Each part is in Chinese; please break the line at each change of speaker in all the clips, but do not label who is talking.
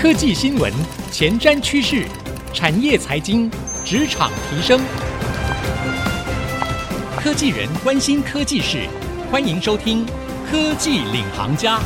科技新闻、前瞻趋势、产业财经、职场提升，科技人关心科技事，欢迎收听《科技领航家》。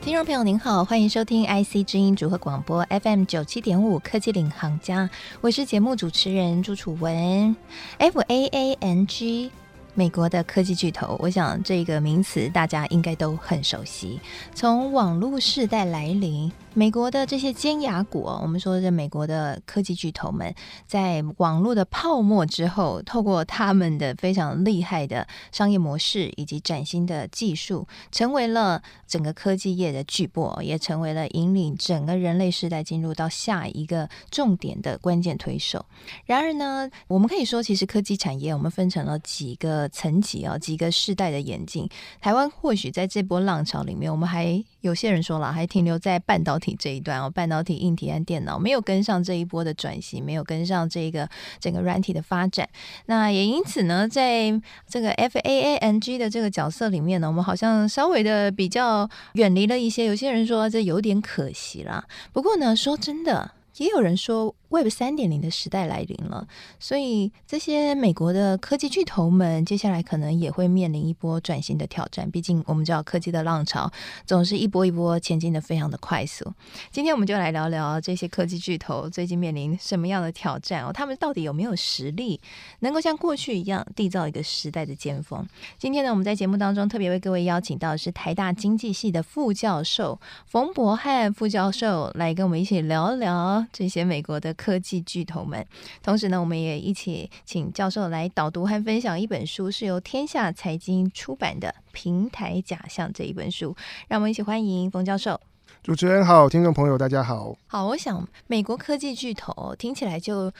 听众朋友您好，欢迎收听 IC 之音组合广播 FM 九七点五《科技领航家》，我是节目主持人朱楚文，F A A N G。美国的科技巨头，我想这个名词大家应该都很熟悉。从网络时代来临。美国的这些尖牙股，我们说这美国的科技巨头们，在网络的泡沫之后，透过他们的非常厉害的商业模式以及崭新的技术，成为了整个科技业的巨擘，也成为了引领整个人类世代进入到下一个重点的关键推手。然而呢，我们可以说，其实科技产业我们分成了几个层级啊，几个世代的演进。台湾或许在这波浪潮里面，我们还有些人说了，还停留在半导体。这一段哦，半导体、硬体和电脑没有跟上这一波的转型，没有跟上这个整个软体的发展。那也因此呢，在这个 FAANG 的这个角色里面呢，我们好像稍微的比较远离了一些。有些人说这有点可惜啦。不过呢，说真的，也有人说。Web 三点零的时代来临了，所以这些美国的科技巨头们接下来可能也会面临一波转型的挑战。毕竟我们知道科技的浪潮总是一波一波前进的非常的快速。今天我们就来聊聊这些科技巨头最近面临什么样的挑战哦？他们到底有没有实力能够像过去一样缔造一个时代的尖峰？今天呢，我们在节目当中特别为各位邀请到的是台大经济系的副教授冯博汉副教授来跟我们一起聊一聊这些美国的。科技巨头们，同时呢，我们也一起请教授来导读和分享一本书，是由天下财经出版的《平台假象》这一本书。让我们一起欢迎冯教授。
主持人好，听众朋友大家好。
好，我想美国科技巨头听起来就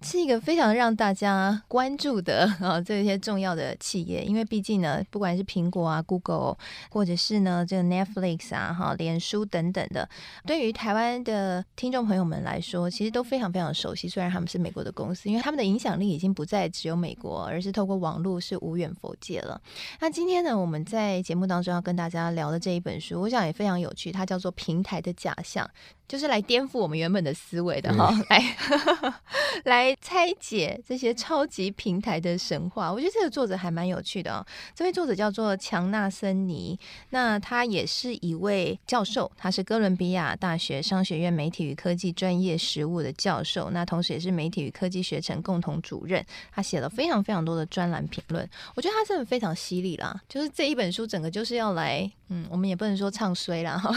是一个非常让大家关注的 啊，这些重要的企业，因为毕竟呢，不管是苹果啊、Google，或者是呢这个 Netflix 啊、哈、脸书等等的，对于台湾的听众朋友们来说，其实都非常非常熟悉。虽然他们是美国的公司，因为他们的影响力已经不再只有美国，而是透过网络是无远弗届了。那今天呢，我们在节目当中要跟大家聊的这一本书，我想也非常有趣，它叫做《平台的假象》。就是来颠覆我们原本的思维的哈，来 来拆解这些超级平台的神话。我觉得这个作者还蛮有趣的哦。这位作者叫做强纳森尼，那他也是一位教授，他是哥伦比亚大学商学院媒体与科技专业实务的教授，那同时也是媒体与科技学程共同主任。他写了非常非常多的专栏评论，我觉得他真的非常犀利啦。就是这一本书整个就是要来，嗯，我们也不能说唱衰啦，哈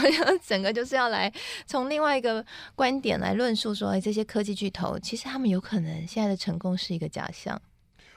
整个就是要来从另。另外一个观点来论述说，哎，这些科技巨头其实他们有可能现在的成功是一个假象。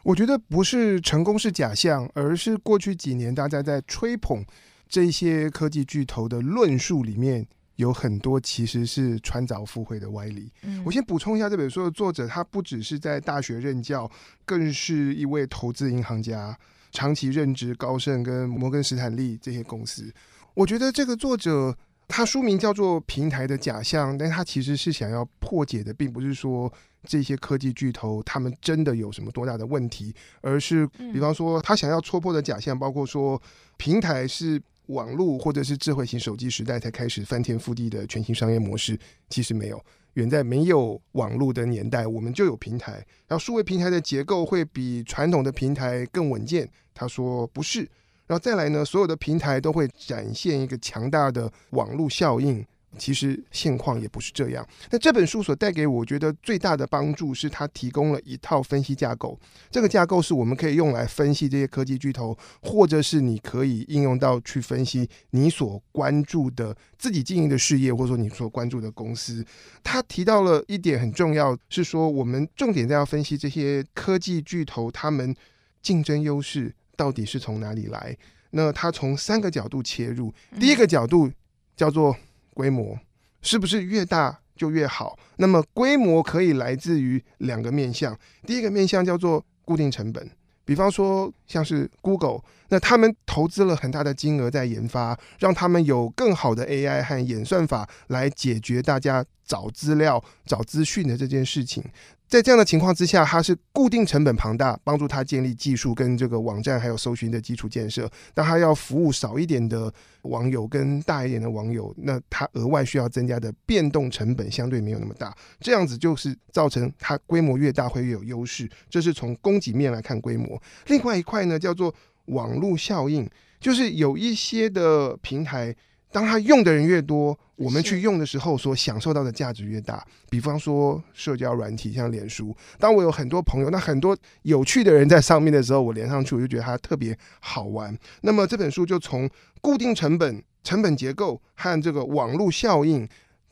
我觉得不是成功是假象，而是过去几年大家在吹捧这些科技巨头的论述里面有很多其实是穿凿附会的歪理。嗯，我先补充一下，这本书的作者他不只是在大学任教，更是一位投资银行家，长期任职高盛跟摩根斯坦利这些公司。我觉得这个作者。他书名叫做《平台的假象》，但他其实是想要破解的，并不是说这些科技巨头他们真的有什么多大的问题，而是比方说他想要戳破的假象，包括说平台是网络或者是智慧型手机时代才开始翻天覆地的全新商业模式，其实没有，远在没有网络的年代，我们就有平台，然后数位平台的结构会比传统的平台更稳健。他说不是。然后再来呢，所有的平台都会展现一个强大的网络效应。其实现况也不是这样。那这本书所带给我觉得最大的帮助是，它提供了一套分析架构。这个架构是我们可以用来分析这些科技巨头，或者是你可以应用到去分析你所关注的自己经营的事业，或者说你所关注的公司。他提到了一点很重要，是说我们重点在要分析这些科技巨头他们竞争优势。到底是从哪里来？那它从三个角度切入。第一个角度叫做规模，是不是越大就越好？那么规模可以来自于两个面向。第一个面向叫做固定成本，比方说像是 Google，那他们投资了很大的金额在研发，让他们有更好的 AI 和演算法来解决大家找资料、找资讯的这件事情。在这样的情况之下，它是固定成本庞大，帮助他建立技术跟这个网站还有搜寻的基础建设。但他要服务少一点的网友跟大一点的网友，那他额外需要增加的变动成本相对没有那么大。这样子就是造成它规模越大会越有优势。这是从供给面来看规模。另外一块呢，叫做网络效应，就是有一些的平台。当他用的人越多，我们去用的时候所享受到的价值越大。比方说社交软体，像脸书，当我有很多朋友，那很多有趣的人在上面的时候，我连上去我就觉得它特别好玩。那么这本书就从固定成本、成本结构和这个网络效应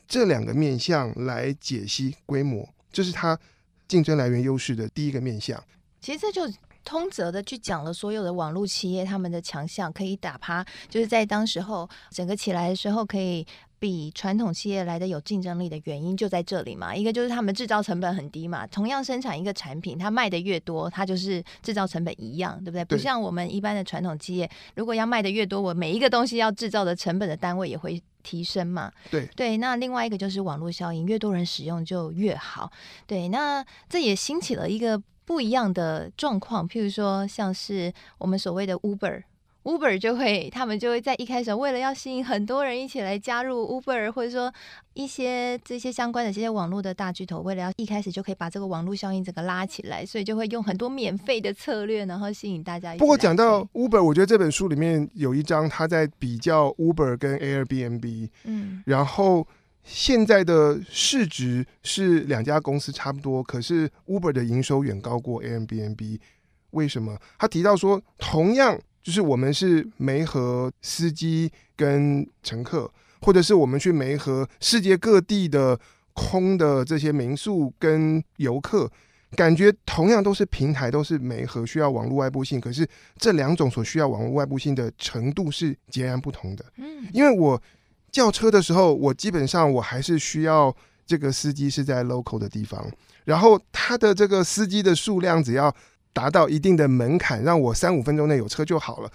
这两个面向来解析规模，这是它竞争来源优势的第一个面向。
其实这就。通则的去讲了所有的网络企业他们的强项，可以打趴，就是在当时候整个起来的时候，可以比传统企业来的有竞争力的原因就在这里嘛。一个就是他们制造成本很低嘛，同样生产一个产品，它卖的越多，它就是制造成本一样，对不对？不像我们一般的传统企业，如果要卖的越多，我每一个东西要制造的成本的单位也会提升嘛。
对
对，那另外一个就是网络效应，越多人使用就越好。对，那这也兴起了一个。不一样的状况，譬如说，像是我们所谓的 Uber，Uber 就会，他们就会在一开始为了要吸引很多人一起来加入 Uber，或者说一些这些相关的这些网络的大巨头，为了要一开始就可以把这个网络效应整个拉起来，所以就会用很多免费的策略，然后吸引大家。
不过讲到 Uber，我觉得这本书里面有一章，他在比较 Uber 跟 Airbnb，嗯，然后。现在的市值是两家公司差不多，可是 Uber 的营收远高过 Airbnb。为什么？他提到说，同样就是我们是媒合司机跟乘客，或者是我们去媒合世界各地的空的这些民宿跟游客，感觉同样都是平台，都是媒合需要网络外部性，可是这两种所需要网络外部性的程度是截然不同的。嗯，因为我。叫车的时候，我基本上我还是需要这个司机是在 local 的地方，然后他的这个司机的数量只要达到一定的门槛，让我三五分钟内有车就好了。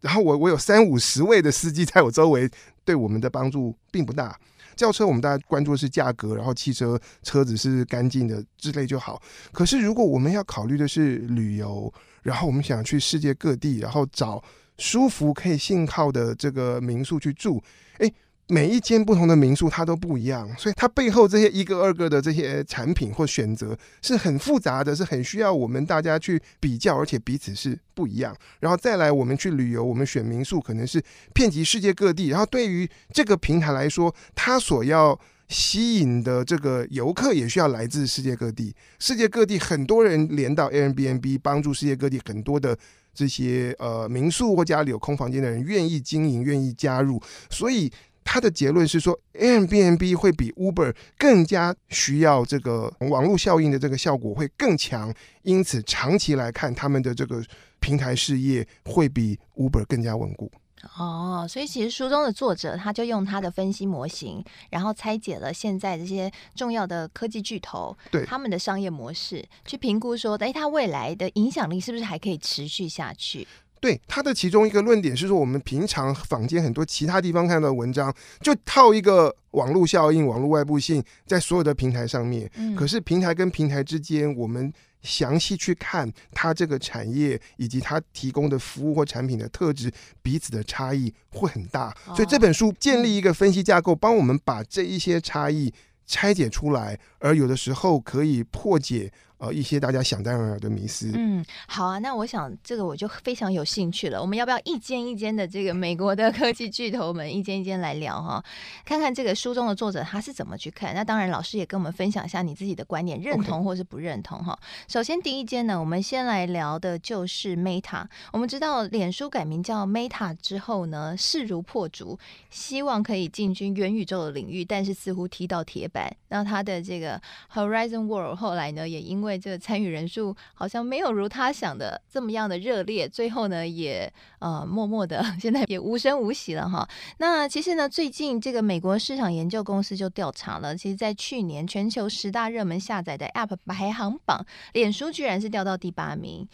然后我我有三五十位的司机在我周围，对我们的帮助并不大。叫车我们大家关注的是价格，然后汽车车子是干净的之类就好。可是如果我们要考虑的是旅游，然后我们想去世界各地，然后找舒服可以信靠的这个民宿去住，诶。每一间不同的民宿，它都不一样，所以它背后这些一个二个的这些产品或选择是很复杂的，是很需要我们大家去比较，而且彼此是不一样。然后再来，我们去旅游，我们选民宿可能是遍及世界各地。然后对于这个平台来说，它所要吸引的这个游客也需要来自世界各地。世界各地很多人连到 Airbnb，帮助世界各地很多的这些呃民宿或家里有空房间的人愿意经营，愿意加入，所以。他的结论是说，Airbnb 会比 Uber 更加需要这个网络效应的这个效果会更强，因此长期来看，他们的这个平台事业会比 Uber 更加稳固。
哦，所以其实书中的作者他就用他的分析模型，然后拆解了现在这些重要的科技巨头对他们的商业模式，去评估说，哎，他未来的影响力是不是还可以持续下去？
对他的其中一个论点是说，我们平常坊间很多其他地方看到的文章，就套一个网络效应、网络外部性在所有的平台上面。嗯，可是平台跟平台之间，我们详细去看它这个产业以及它提供的服务或产品的特质，彼此的差异会很大。所以这本书建立一个分析架构，帮我们把这一些差异拆解出来，而有的时候可以破解。呃，一些大家想当然尔的迷思。
嗯，好啊，那我想这个我就非常有兴趣了。我们要不要一间一间的这个美国的科技巨头们一间一间来聊哈？看看这个书中的作者他是怎么去看？那当然，老师也跟我们分享一下你自己的观点，认同或是不认同哈。首先第一间呢，我们先来聊的就是 Meta。我们知道脸书改名叫 Meta 之后呢，势如破竹，希望可以进军元宇宙的领域，但是似乎踢到铁板。那他的这个 Horizon World 后来呢，也因为因为这个参与人数好像没有如他想的这么样的热烈，最后呢也呃默默的 现在也无声无息了哈。那其实呢，最近这个美国市场研究公司就调查了，其实，在去年全球十大热门下载的 App 排行榜，脸书居然是掉到第八名，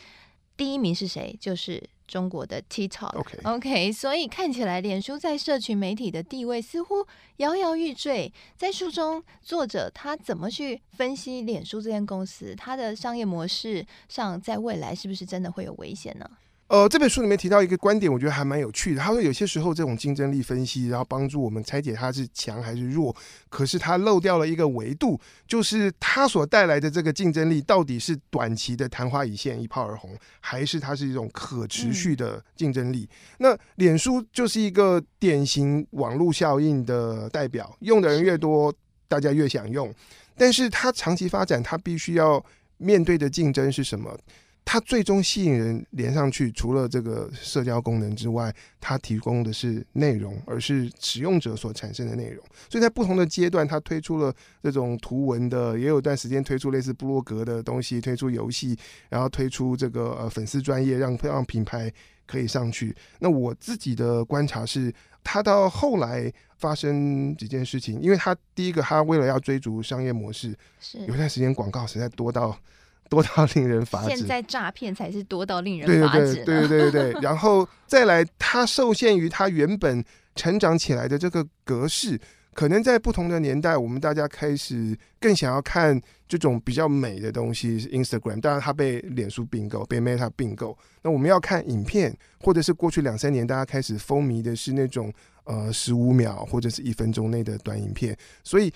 第一名是谁？就是中国的 TikTok。
OK
OK，所以看起来脸书在社群媒体的地位似乎摇摇欲坠。在书中，作者他怎么去分析脸书这间公司，它的商业模式上，在未来是不是真的会有危险呢？
呃，这本书里面提到一个观点，我觉得还蛮有趣的。他说，有些时候这种竞争力分析，然后帮助我们拆解它是强还是弱，可是它漏掉了一个维度，就是它所带来的这个竞争力到底是短期的昙花一现、一炮而红，还是它是一种可持续的竞争力？嗯、那脸书就是一个典型网络效应的代表，用的人越多，大家越想用，但是它长期发展，它必须要面对的竞争是什么？它最终吸引人连上去，除了这个社交功能之外，它提供的是内容，而是使用者所产生的内容。所以在不同的阶段，它推出了这种图文的，也有段时间推出类似部落格的东西，推出游戏，然后推出这个呃粉丝专业，让让品牌可以上去。那我自己的观察是，它到后来发生几件事情，因为它第一个，它为了要追逐商业模式，是有段时间广告实在多到。多到令人发指。
现在诈骗才是多到令人发指。
对对对对对对。然后再来，它受限于它原本成长起来的这个格式，可能在不同的年代，我们大家开始更想要看这种比较美的东西。Instagram，当然它被脸书并购，被 Meta 并购。那我们要看影片，或者是过去两三年大家开始风靡的是那种呃十五秒或者是一分钟内的短影片，所以。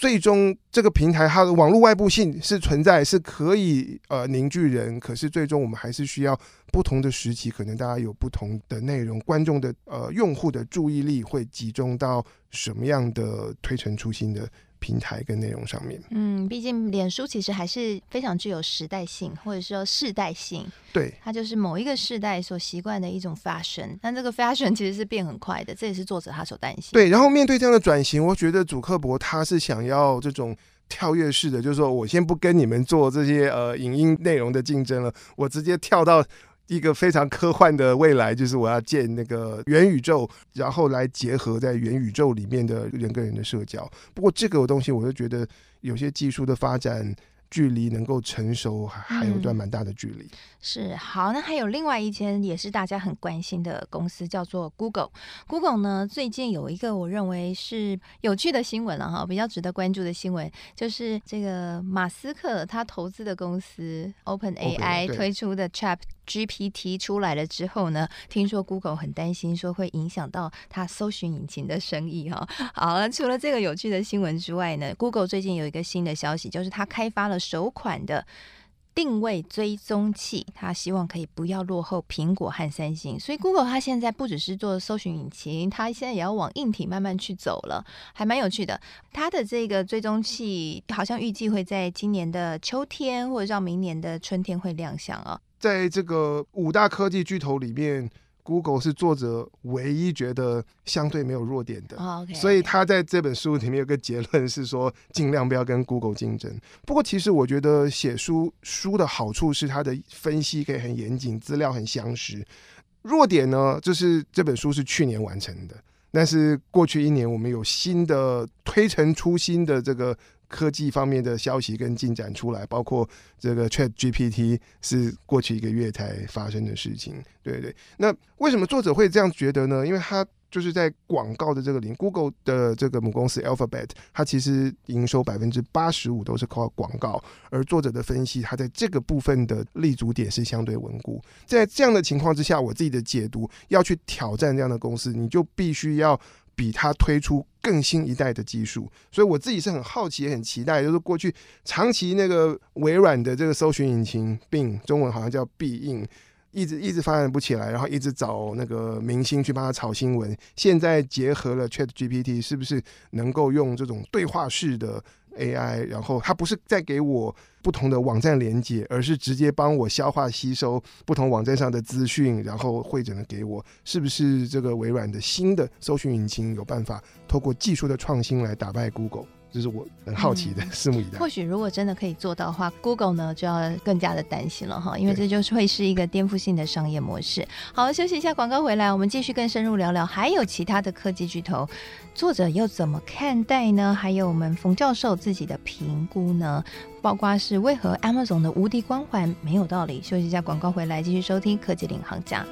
最终，这个平台它的网络外部性是存在，是可以呃凝聚人。可是最终，我们还是需要不同的时期，可能大家有不同的内容，观众的呃用户的注意力会集中到什么样的推陈出新的平台跟内容上面，
嗯，毕竟脸书其实还是非常具有时代性，或者说世代性。
对，
它就是某一个世代所习惯的一种 fashion，但这个 fashion 其实是变很快的，这也是作者他所担心。
对，然后面对这样的转型，我觉得祖克伯他是想要这种跳跃式的，就是说我先不跟你们做这些呃影音内容的竞争了，我直接跳到。一个非常科幻的未来，就是我要建那个元宇宙，然后来结合在元宇宙里面的人跟人的社交。不过这个东西，我就觉得有些技术的发展。距离能够成熟还有一段蛮大的距离。嗯。
是，好，那还有另外一间也是大家很关心的公司，叫做 Google。Google 呢，最近有一个我认为是有趣的新闻了哈，比较值得关注的新闻，就是这个马斯克他投资的公司 OpenAI 推出的 Chat GPT 出来了之后呢，听说 Google 很担心说会影响到它搜寻引擎的生意哈。好了，除了这个有趣的新闻之外呢，Google 最近有一个新的消息，就是它开发了首款的定位追踪器，它希望可以不要落后苹果和三星。所以 Google 它现在不只是做搜寻引擎，它现在也要往硬体慢慢去走了，还蛮有趣的。它的这个追踪器好像预计会在今年的秋天，或者到明年的春天会亮相哦。
在这个五大科技巨头里面，Google 是作者唯一觉得相对没有弱点的。
Oh, okay.
所以他在这本书里面有个结论是说，尽量不要跟 Google 竞争。不过，其实我觉得写书书的好处是它的分析可以很严谨，资料很详实。弱点呢，就是这本书是去年完成的，但是过去一年我们有新的推陈出新的这个。科技方面的消息跟进展出来，包括这个 Chat GPT 是过去一个月才发生的事情，对对。那为什么作者会这样觉得呢？因为他就是在广告的这个领，Google 的这个母公司 Alphabet，它其实营收百分之八十五都是靠广告，而作者的分析，他在这个部分的立足点是相对稳固。在这样的情况之下，我自己的解读，要去挑战这样的公司，你就必须要。比它推出更新一代的技术，所以我自己是很好奇也很期待。就是过去长期那个微软的这个搜寻引擎 Bing，中文好像叫必应，一直一直发展不起来，然后一直找那个明星去帮他炒新闻。现在结合了 Chat GPT，是不是能够用这种对话式的？AI，然后它不是在给我不同的网站连接，而是直接帮我消化吸收不同网站上的资讯，然后汇整的给我。是不是这个微软的新的搜寻引擎有办法透过技术的创新来打败 Google？这是我很好奇的，拭目以待。
或许如果真的可以做到的话，Google 呢就要更加的担心了哈，因为这就是会是一个颠覆性的商业模式。好，休息一下，广告回来，我们继续更深入聊聊，还有其他的科技巨头，作者又怎么看待呢？还有我们冯教授自己的评估呢？包括是为何 Amazon 的无敌光环没有道理？休息一下，广告回来，继续收听科技领航家。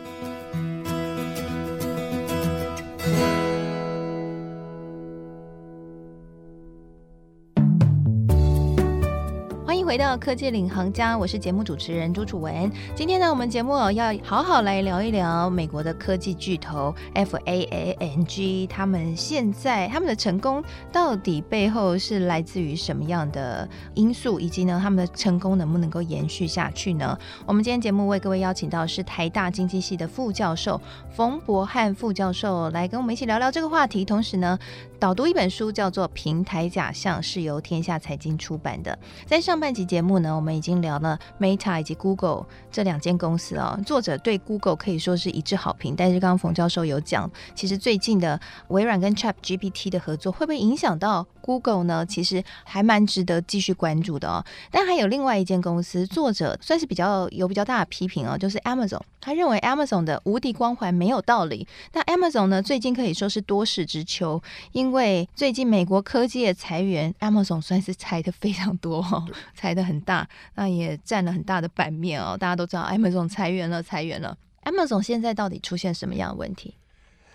回到科技领航家，我是节目主持人朱楚文。今天呢，我们节目要好好来聊一聊美国的科技巨头 FAANG，他们现在他们的成功到底背后是来自于什么样的因素，以及呢，他们的成功能不能够延续下去呢？我们今天节目为各位邀请到是台大经济系的副教授冯博翰副教授来跟我们一起聊聊这个话题，同时呢，导读一本书叫做《平台假象》，是由天下财经出版的。在上半期节目呢，我们已经聊了 Meta 以及 Google 这两间公司哦。作者对 Google 可以说是一致好评，但是刚刚冯教授有讲，其实最近的微软跟 ChatGPT 的合作会不会影响到 Google 呢？其实还蛮值得继续关注的哦。但还有另外一间公司，作者算是比较有比较大的批评哦，就是 Amazon。他认为 Amazon 的无敌光环没有道理。那 Amazon 呢，最近可以说是多事之秋，因为最近美国科技的裁员，Amazon 算是裁的非常多哦，裁的很大，那也占了很大的版面哦。大家都知道 Amazon 裁员了，裁员了。Amazon 现在到底出现什么样的问题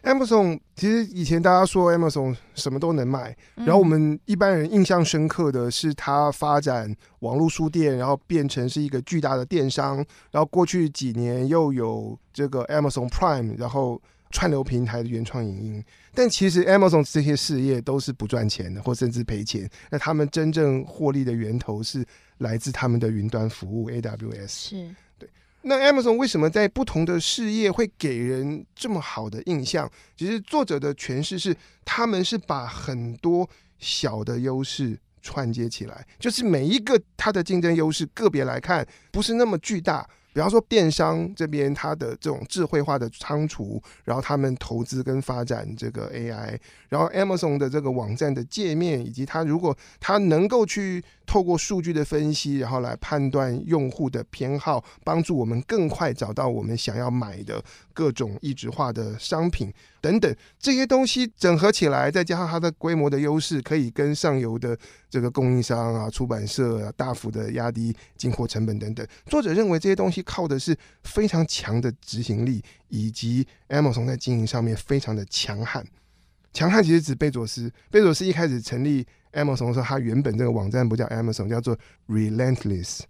？Amazon 其实以前大家说 Amazon 什么都能卖，然后我们一般人印象深刻的是它发展网络书店，然后变成是一个巨大的电商，然后过去几年又有这个 Amazon Prime，然后串流平台的原创影音。但其实 Amazon 这些事业都是不赚钱的，或甚至赔钱。那他们真正获利的源头是来自他们的云端服务 AWS。
是。
那 Amazon 为什么在不同的事业会给人这么好的印象？其实作者的诠释是，他们是把很多小的优势串接起来，就是每一个它的竞争优势个别来看不是那么巨大。比方说电商这边，它的这种智慧化的仓储，然后他们投资跟发展这个 AI，然后 Amazon 的这个网站的界面，以及它如果它能够去透过数据的分析，然后来判断用户的偏好，帮助我们更快找到我们想要买的各种异质化的商品等等这些东西整合起来，再加上它的规模的优势，可以跟上游的这个供应商啊、出版社啊大幅的压低进货成本等等。作者认为这些东西。靠的是非常强的执行力，以及 Amazon 在经营上面非常的强悍。强悍其实指贝佐斯，贝佐斯一开始成立 Amazon 的时候，他原本这个网站不叫 Amazon，叫做 Relentless，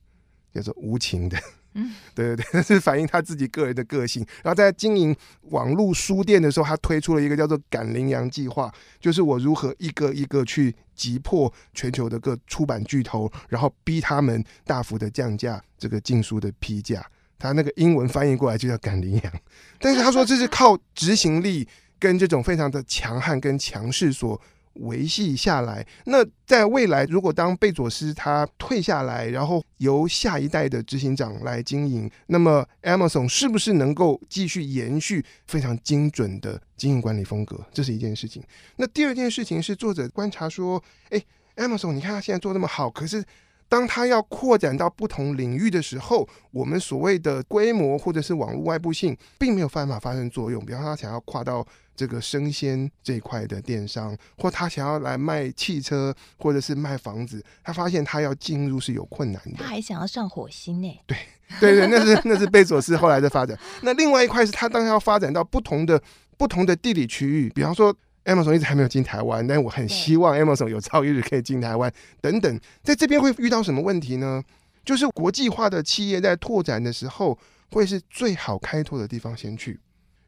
叫做无情的。嗯，对 对对，是反映他自己个人的个性。然后在经营网络书店的时候，他推出了一个叫做“赶羚羊计划”，就是我如何一个一个去击破全球的各出版巨头，然后逼他们大幅的降价这个禁书的批价。他那个英文翻译过来就叫“赶羚羊”，但是他说这是靠执行力跟这种非常的强悍跟强势所。维系下来，那在未来，如果当贝佐斯他退下来，然后由下一代的执行长来经营，那么 Amazon 是不是能够继续延续非常精准的经营管理风格？这是一件事情。那第二件事情是作者观察说，诶，Amazon，你看他现在做那么好，可是当他要扩展到不同领域的时候，我们所谓的规模或者是网络外部性，并没有办法发生作用。比方说，他想要跨到。这个生鲜这一块的电商，或他想要来卖汽车，或者是卖房子，他发现他要进入是有困难的。
他还想要上火星呢？
对对对，那是那是贝佐斯后来的发展。那另外一块是他当然要发展到不同的不同的地理区域，比方说 Amazon 一直还没有进台湾，但我很希望 Amazon 有朝一日可以进台湾等等。在这边会遇到什么问题呢？就是国际化的企业在拓展的时候，会是最好开拓的地方先去。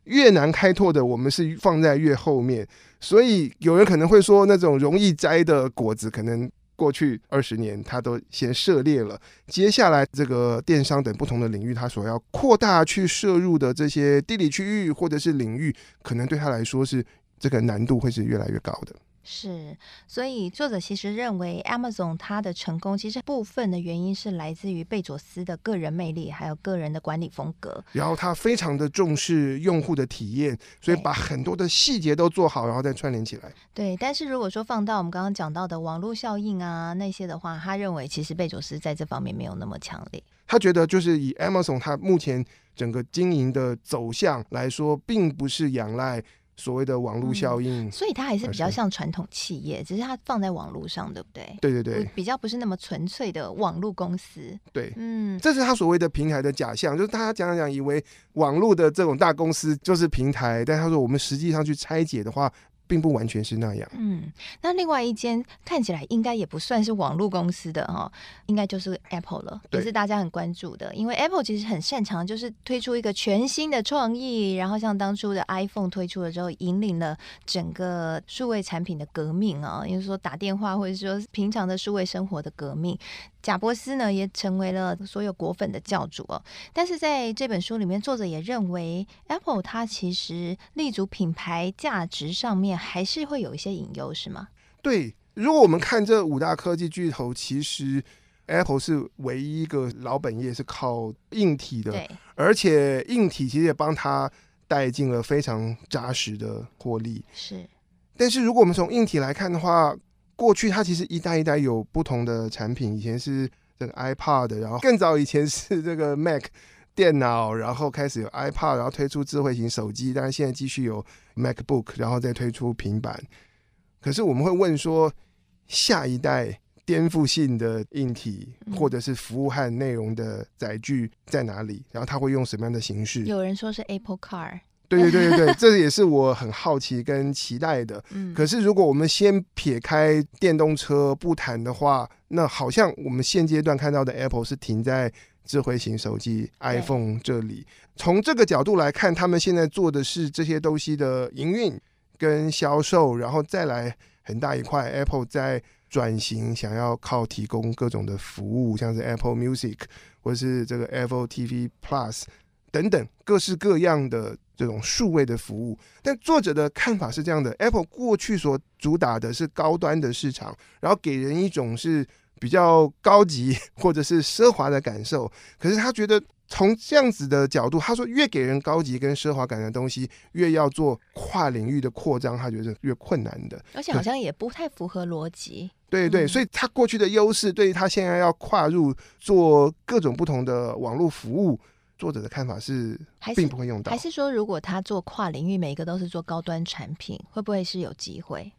越难开拓的，我们是放在越后面，所以有人可能会说，那种容易摘的果子，可能过去二十年他都先涉猎了，接下来这个电商等不同的领域，他所要扩大去摄入的这些地理区域或者是领域，可能对他来说是这个难度会是越来越高的。
是，所以作者其实认为，Amazon 它的成功其实部分的原因是来自于贝佐斯的个人魅力，还有个人的管理风格。
然后他非常的重视用户的体验，所以把很多的细节都做好，然后再串联起来。
对，但是如果说放到我们刚刚讲到的网络效应啊那些的话，他认为其实贝佐斯在这方面没有那么强烈。
他觉得就是以 Amazon 它目前整个经营的走向来说，并不是仰赖。所谓的网络效应，
嗯，所以它还是比较像传统企业，只是它放在网络上，对不对？
对对对，
比较不是那么纯粹的网络公司。
对，嗯，这是他所谓的平台的假象，就是大家讲讲以为网络的这种大公司就是平台，但他说我们实际上去拆解的话。并不完全是那样。
嗯，那另外一间看起来应该也不算是网络公司的哈，应该就是 Apple 了，也是大家很关注的。因为 Apple 其实很擅长，就是推出一个全新的创意，然后像当初的 iPhone 推出了之后，引领了整个数位产品的革命啊，也就是说打电话或者说平常的数位生活的革命。贾伯斯呢，也成为了所有果粉的教主哦。但是在这本书里面，作者也认为，Apple 它其实立足品牌价值上面，还是会有一些隐忧，是吗？
对，如果我们看这五大科技巨头，其实 Apple 是唯一一个老本业是靠硬体的，对，而且硬体其实也帮他带进了非常扎实的获利。
是，
但是如果我们从硬体来看的话，过去它其实一代一代有不同的产品，以前是这个 iPad，然后更早以前是这个 Mac 电脑，然后开始有 iPad，然后推出智慧型手机，但是现在继续有 MacBook，然后再推出平板。可是我们会问说，下一代颠覆性的硬体或者是服务和内容的载具在哪里？然后它会用什么样的形式？
有人说是 Apple Car。
对对对对对，这也是我很好奇跟期待的。嗯，可是如果我们先撇开电动车不谈的话，那好像我们现阶段看到的 Apple 是停在智慧型手机 iPhone 这里。从这个角度来看，他们现在做的是这些东西的营运跟销售，然后再来很大一块 Apple 在转型，想要靠提供各种的服务，像是 Apple Music 或是这个 Apple TV Plus 等等各式各样的。这种数位的服务，但作者的看法是这样的：Apple 过去所主打的是高端的市场，然后给人一种是比较高级或者是奢华的感受。可是他觉得从这样子的角度，他说越给人高级跟奢华感的东西，越要做跨领域的扩张，他觉得越困难的。
而且好像也不太符合逻辑。
对对，所以他过去的优势，对于他现在要跨入做各种不同的网络服务。作者的看法是，并不会用到
还，还是说，如果他做跨领域，每一个都是做高端产品，会不会是有机会？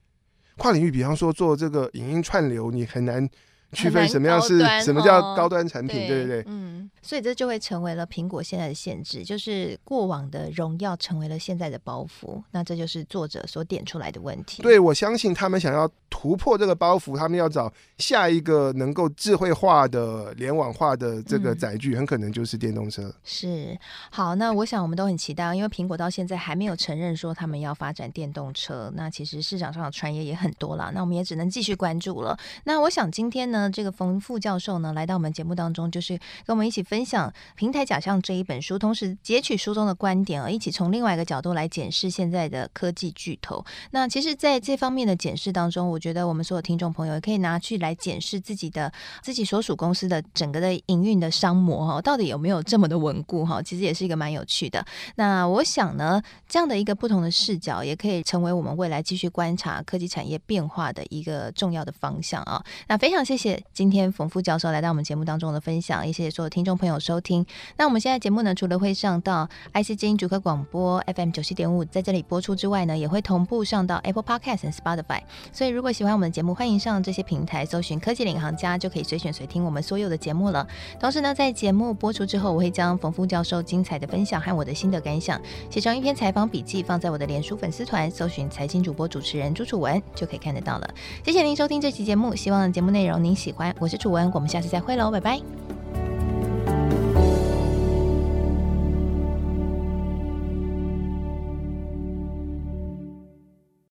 跨领域，比方说做这个影音串流，你很难。区分什么样是什么叫高端产品，对不对，
嗯，所以这就会成为了苹果现在的限制，就是过往的荣耀成为了现在的包袱，那这就是作者所点出来的问题。
对，我相信他们想要突破这个包袱，他们要找下一个能够智慧化的、联网化的这个载具，很可能就是电动车。嗯。
是，好，那我想我们都很期待，因为苹果到现在还没有承认说他们要发展电动车，那其实市场上的传言也很多了，那我们也只能继续关注了。那我想今天呢，那这个冯副教授呢，来到我们节目当中，就是跟我们一起分享《平台假象》这一本书，同时截取书中的观点啊，一起从另外一个角度来检视现在的科技巨头。那其实，在这方面的检视当中，我觉得我们所有听众朋友也可以拿去来检视自己的自己所属公司的整个的营运的商模哈，到底有没有这么的稳固哈？其实也是一个蛮有趣的。那我想呢，这样的一个不同的视角，也可以成为我们未来继续观察科技产业变化的一个重要的方向啊。那非常谢谢谢。今天冯副教授来到我们节目当中的分享，也谢谢所有听众朋友收听。那我们现在节目呢，除了会上到 IC 之音主客广播 FM 九七点五在这里播出之外呢，也会同步上到 Apple Podcast 和 Spotify。所以如果喜欢我们的节目，欢迎上这些平台搜寻“科技领航家”，就可以随选随听我们所有的节目了。同时呢，在节目播出之后，我会将冯副教授精彩的分享和我的心得感想写成一篇采访笔记，放在我的脸书粉丝团，搜寻“财经主播主持人朱楚文”就可以看得到了。谢谢您收听这期节目，希望节目内容您喜欢。我是楚文我们下次再会喽拜拜。